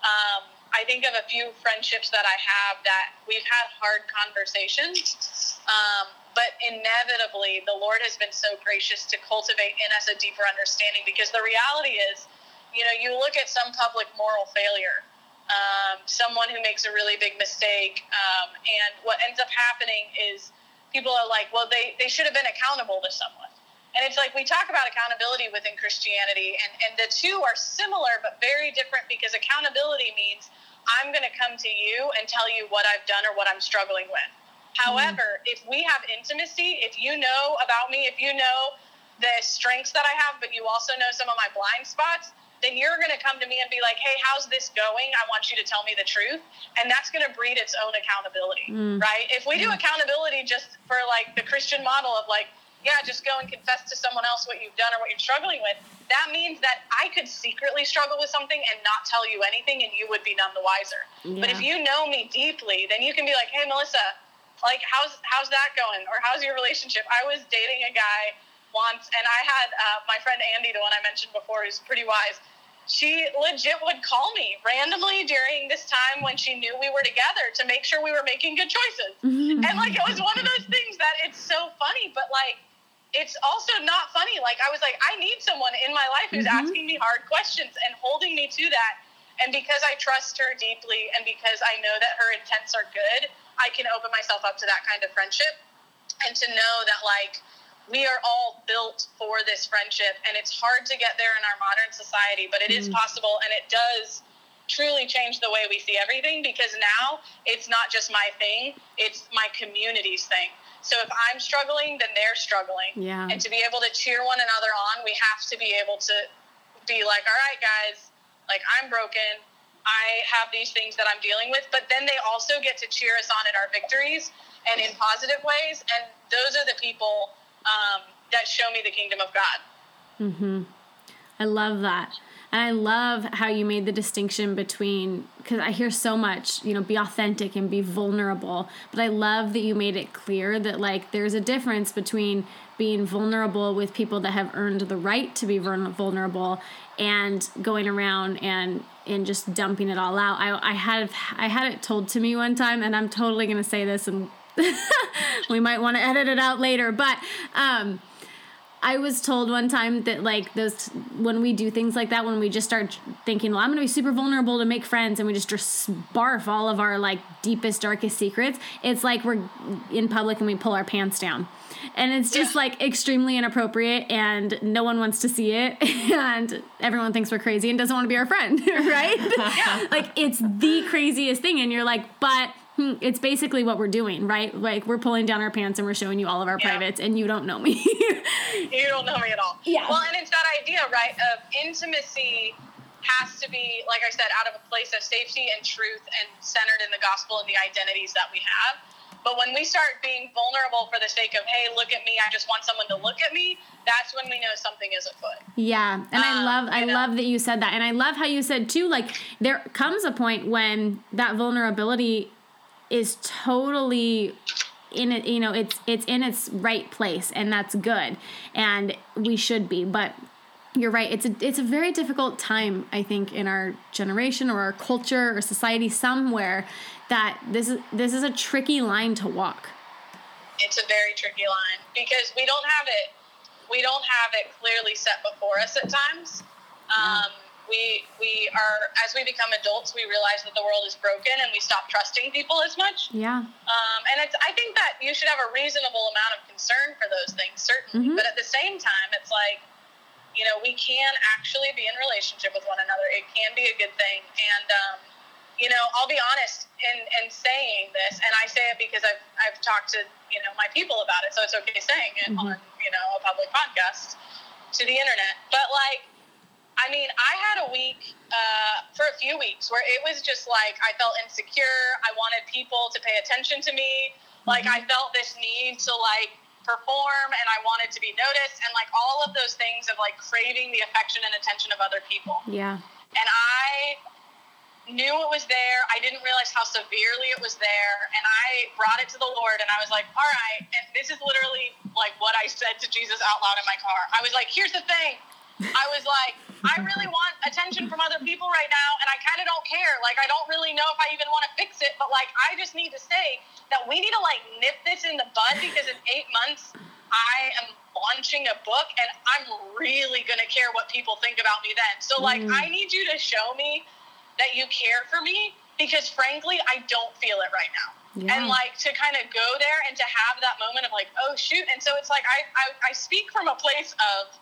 um, I think of a few friendships that I have that we've had hard conversations, um, but inevitably the Lord has been so gracious to cultivate in us a deeper understanding because the reality is, you know, you look at some public moral failure um, someone who makes a really big mistake. Um, and what ends up happening is people are like, well, they, they should have been accountable to someone. And it's like we talk about accountability within Christianity, and, and the two are similar but very different because accountability means I'm going to come to you and tell you what I've done or what I'm struggling with. However, mm. if we have intimacy, if you know about me, if you know the strengths that I have, but you also know some of my blind spots, then you're going to come to me and be like, hey, how's this going? I want you to tell me the truth. And that's going to breed its own accountability, mm. right? If we do accountability just for like the Christian model of like, yeah, just go and confess to someone else what you've done or what you're struggling with, that means that I could secretly struggle with something and not tell you anything and you would be none the wiser. Yeah. But if you know me deeply, then you can be like, hey, Melissa, like, how's, how's that going? Or how's your relationship? I was dating a guy once, and I had uh, my friend Andy, the one I mentioned before, who's pretty wise. She legit would call me randomly during this time when she knew we were together to make sure we were making good choices. Mm-hmm. And like it was one of those things that it's so funny, but like it's also not funny. Like I was like, I need someone in my life who's mm-hmm. asking me hard questions and holding me to that. And because I trust her deeply and because I know that her intents are good, I can open myself up to that kind of friendship and to know that like we are all built for this friendship and it's hard to get there in our modern society but it mm. is possible and it does truly change the way we see everything because now it's not just my thing it's my community's thing So if I'm struggling, then they're struggling. Yeah. And to be able to cheer one another on, we have to be able to be like, all right, guys, like I'm broken. I have these things that I'm dealing with, but then they also get to cheer us on in our victories and in positive ways. And those are the people um, that show me the kingdom of God. Mm-hmm. I love that. And I love how you made the distinction between, because I hear so much, you know, be authentic and be vulnerable. But I love that you made it clear that, like, there's a difference between being vulnerable with people that have earned the right to be vulnerable and going around and and just dumping it all out. I, I had I had it told to me one time, and I'm totally gonna say this, and we might want to edit it out later, but um, I was told one time that like those when we do things like that, when we just start thinking, well, I'm gonna be super vulnerable to make friends, and we just just barf all of our like deepest, darkest secrets. It's like we're in public and we pull our pants down, and it's just yeah. like extremely inappropriate, and no one wants to see it, and everyone thinks we're crazy and doesn't want to be our friend, right? Yeah. like it's the craziest thing, and you're like, but Hmm, it's basically what we're doing, right? Like we're pulling down our pants and we're showing you all of our yeah. privates, and you don't know me. you don't know me at all. Yeah. Well, and it's that idea, right, of intimacy has to be, like I said, out of a place of safety and truth and centered in the gospel and the identities that we have. But when we start being vulnerable for the sake of, hey, look at me, I just want someone to look at me, that's when we know something is afoot. Yeah. And um, I love I know? love that you said that. And I love how you said too, like there comes a point when that vulnerability is totally in it you know it's it's in its right place and that's good and we should be but you're right it's a it's a very difficult time i think in our generation or our culture or society somewhere that this is this is a tricky line to walk. It's a very tricky line because we don't have it we don't have it clearly set before us at times. Um, we we are as we become adults, we realize that the world is broken and we stop trusting people as much. Yeah. Um, and it's I think that you should have a reasonable amount of concern for those things, certainly. Mm-hmm. But at the same time, it's like you know we can actually be in relationship with one another. It can be a good thing, and um, you know I'll be honest in in saying this, and I say it because I've I've talked to you know my people about it, so it's okay saying it mm-hmm. on you know a public podcast to the internet. But like I mean, I had a week uh, for a few weeks where it was just like I felt insecure. I wanted people to pay attention to me. Like mm-hmm. I felt this need to like perform and I wanted to be noticed and like all of those things of like craving the affection and attention of other people. Yeah. And I knew it was there. I didn't realize how severely it was there. And I brought it to the Lord and I was like, all right. And this is literally like what I said to Jesus out loud in my car. I was like, here's the thing. I was like, I really want attention from other people right now, and I kind of don't care. Like, I don't really know if I even want to fix it, but like, I just need to say that we need to like nip this in the bud because in eight months, I am launching a book, and I'm really gonna care what people think about me then. So like, mm. I need you to show me that you care for me because frankly, I don't feel it right now. Yeah. And like to kind of go there and to have that moment of like, oh shoot. And so it's like I, I, I speak from a place of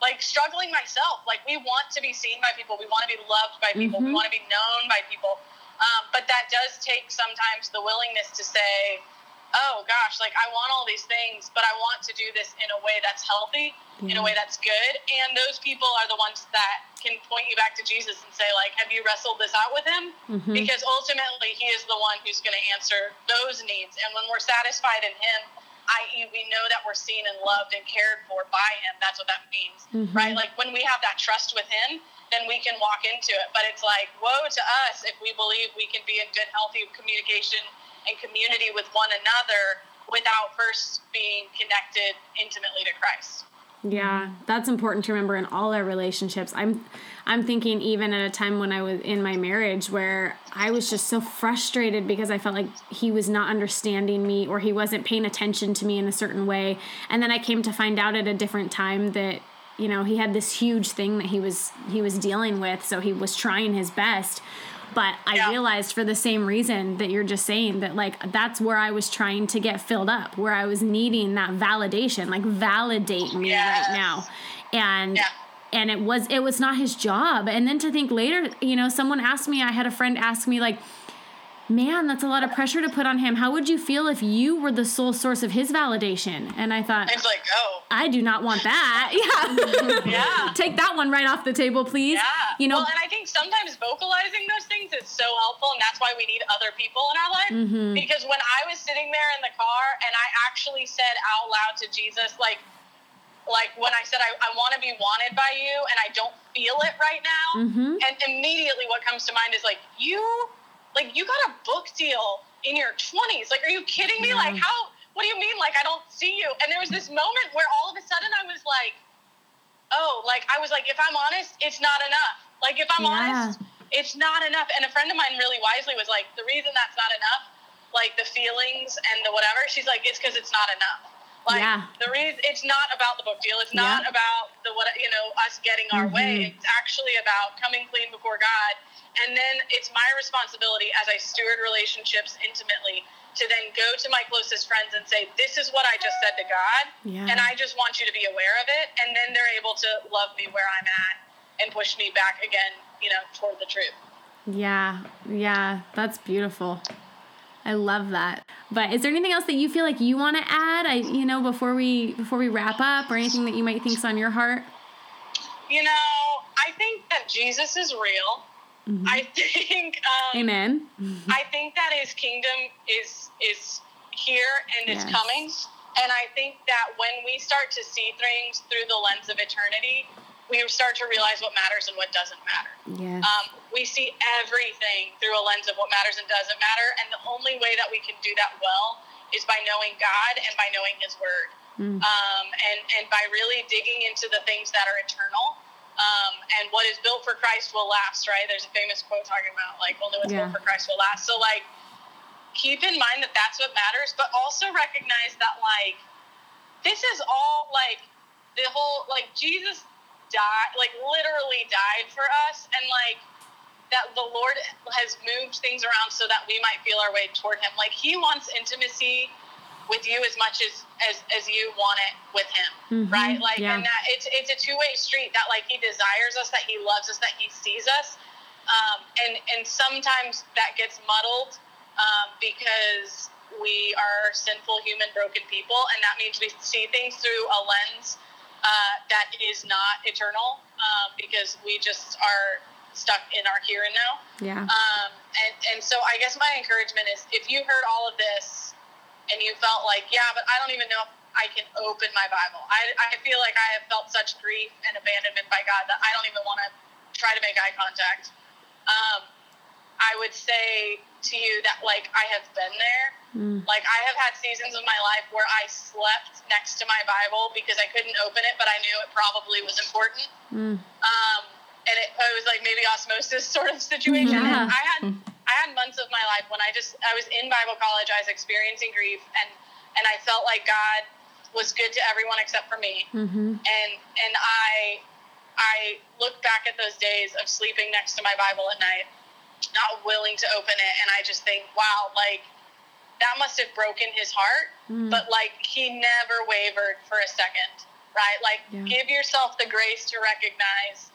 like struggling myself. Like we want to be seen by people, we want to be loved by people, mm-hmm. we want to be known by people. Um, but that does take sometimes the willingness to say, "Oh gosh, like I want all these things, but I want to do this in a way that's healthy, yeah. in a way that's good." And those people are the ones that can point you back to Jesus and say, "Like, have you wrestled this out with Him?" Mm-hmm. Because ultimately, He is the one who's going to answer those needs. And when we're satisfied in Him i.e., we know that we're seen and loved and cared for by Him. That's what that means, mm-hmm. right? Like when we have that trust with Him, then we can walk into it. But it's like, woe to us if we believe we can be in good, healthy communication and community with one another without first being connected intimately to Christ. Yeah, that's important to remember in all our relationships. I'm I'm thinking even at a time when I was in my marriage where I was just so frustrated because I felt like he was not understanding me or he wasn't paying attention to me in a certain way. And then I came to find out at a different time that you know, he had this huge thing that he was he was dealing with, so he was trying his best but I yeah. realized for the same reason that you're just saying that like that's where I was trying to get filled up, where I was needing that validation, like validate me yes. right now. And yeah. And it was it was not his job. And then to think later, you know, someone asked me, I had a friend ask me like man, that's a lot of pressure to put on him. How would you feel if you were the sole source of his validation? And I thought, it's like, oh, I do not want that. Yeah. yeah. Take that one right off the table, please. Yeah. You know, well, and I think sometimes vocalizing those things is so helpful, and that's why we need other people in our life. Mhm. Because when I was sitting there in the car and I actually said out loud to Jesus, like, like when I said I, I want to be wanted by you and I don't feel it right now, Mhm. and immediately what comes to mind is like you, like you got a book deal in your twenties. Like, are you kidding me? Yeah. Like, how? What do you mean? Like, I don't see you. And there was this moment where all of a sudden I was like, oh, like I was like, if I'm honest, it's not enough. Like, if I'm Yeah. honest, it's not enough. And a friend of mine really wisely was like, the reason that's not enough, like the feelings and the whatever, she's like, it's because it's not enough. Like Yeah. the reason it's not about the book deal. It's not Yeah. about the what you know us getting our way. Mhm. It's actually about coming clean before God. And then it's my responsibility as I steward relationships intimately to then go to my closest friends and say, "This is what I just said to God, Yeah. and I just want you to be aware of it." And then they're able to love me where I'm at and push me back again, you know, toward the truth. Yeah, yeah, that's beautiful. I love that. But is there anything else that you feel like you want to add? I, you know, before we before we wrap up, or anything that you might think's on your heart? You know, I think that Jesus is real. Mhm. I think um, Amen. I think that his kingdom is is here and is Yes. coming. And I think that when we start to see things through the lens of eternity, we start to realize what matters and what doesn't matter. Yes. Um, we see everything through a lens of what matters and doesn't matter. And the only way that we can do that well is by knowing God and by knowing His Word. Mm. Um, and, and by really digging into the things that are eternal. Um, and what is built for Christ will last, right? There's a famous quote talking about, like, only what's Yeah. built for Christ will last. So, like, keep in mind that that's what matters, but also recognize that, like, this is all, like, the whole, like, Jesus died, like, literally died for us. And, like, that the Lord has moved things around so that we might feel our way toward Him. Like, He wants intimacy with you as much as as, as you want it with him Mhm. right like Yeah. and that it's it's a two-way street that like he desires us that he loves us that he sees us um, and and sometimes that gets muddled um, because we are sinful human broken people and that means we see things through a lens uh, that is not eternal um, because we just are stuck in our here and now yeah. um, and, and so I guess my encouragement is if you heard all of this and you felt like, yeah, but I don't even know if I can open my Bible. I, I feel like I have felt such grief and abandonment by God that I don't even want to try to make eye contact. Um, I would say to you that, like, I have been there. Mm. Like, I have had seasons of my life where I slept next to my Bible because I couldn't open it, but I knew it probably was important Mm. um, and it, it was like maybe osmosis sort of situation. Yeah. I had I had months of my life when I just I was in Bible college, I was experiencing grief, and and I felt like God was good to everyone except for me. Mm-hmm. And and I I look back at those days of sleeping next to my Bible at night, not willing to open it, and I just think, wow, like that must have broken his heart Mm. but like he never wavered for a second right like Yeah. give yourself the grace to recognize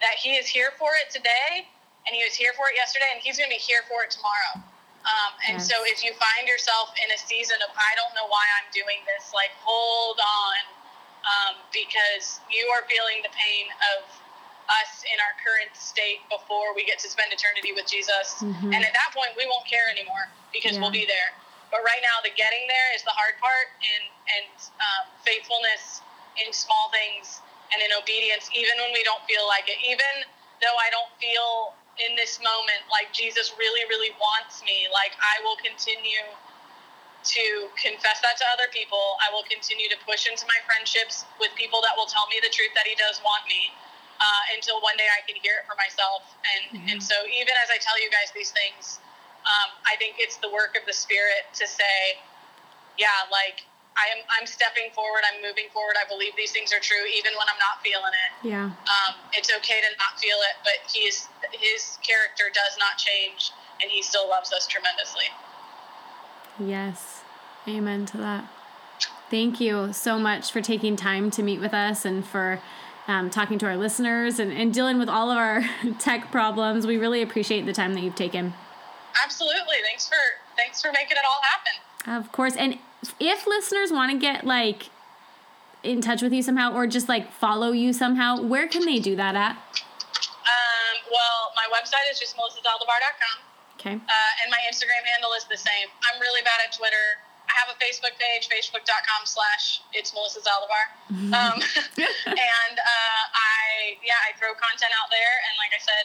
that he is here for it today and he was here for it yesterday and he's going to be here for it tomorrow um, and Yes. so if you find yourself in a season of i don't know why i'm doing this like hold on um, because you are feeling the pain of us in our current state before we get to spend eternity with jesus. Mhm. and at that point we won't care anymore because we'll be there. But right now the getting there is the hard part and and um, faithfulness in small things and in obedience even when we don't feel like it. Even though i don't feel in this moment like jesus really really wants me like i will continue to confess that to other people. I will continue to push into my friendships with people that will tell me the truth that he does want me uh, until one day i can hear it for myself and and so even as i tell you guys these things um, I think it's the work of the Spirit to say, yeah, like I am, I'm stepping forward, I'm moving forward. I believe these things are true, even when I'm not feeling it. Yeah. Um, it's okay to not feel it, but he's his character does not change, and he still loves us tremendously. Yes. Amen to that. Thank you so much for taking time to meet with us and for um, talking to our listeners and, and dealing with all of our tech problems. We really appreciate the time that you've taken. absolutely. Thanks for thanks for making it all happen. Of course. And if listeners want to get like in touch with you somehow or just like follow you somehow, where can they do that at? Um, well, my website is just melissazaldivar.com. Okay. Uh, and my Instagram handle is the same. I'm really bad at Twitter. Have a Facebook page, facebook.com slash it's Melissa Zaldivar. Um, and uh, I, yeah, I throw content out there. And like I said,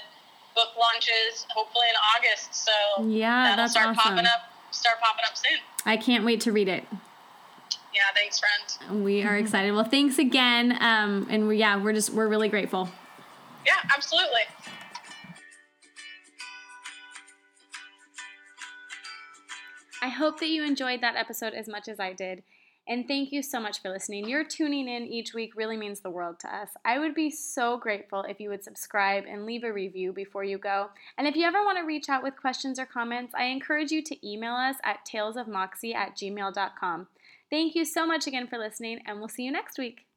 book launches hopefully in August. So yeah, that'll that's start awesome. popping up, start popping up soon. I can't wait to read it. Yeah, thanks, friend. We are excited. Well, thanks again. Um, and we, yeah, we're just, we're really grateful. Yeah, absolutely. I hope that you enjoyed that episode as much as I did. And thank you so much for listening. Your tuning in each week really means the world to us. I would be so grateful if you would subscribe and leave a review before you go. And if you ever want to reach out with questions or comments, I encourage you to email us at talesofmoxie at gmail.com. Thank you so much again for listening, and we'll see you next week.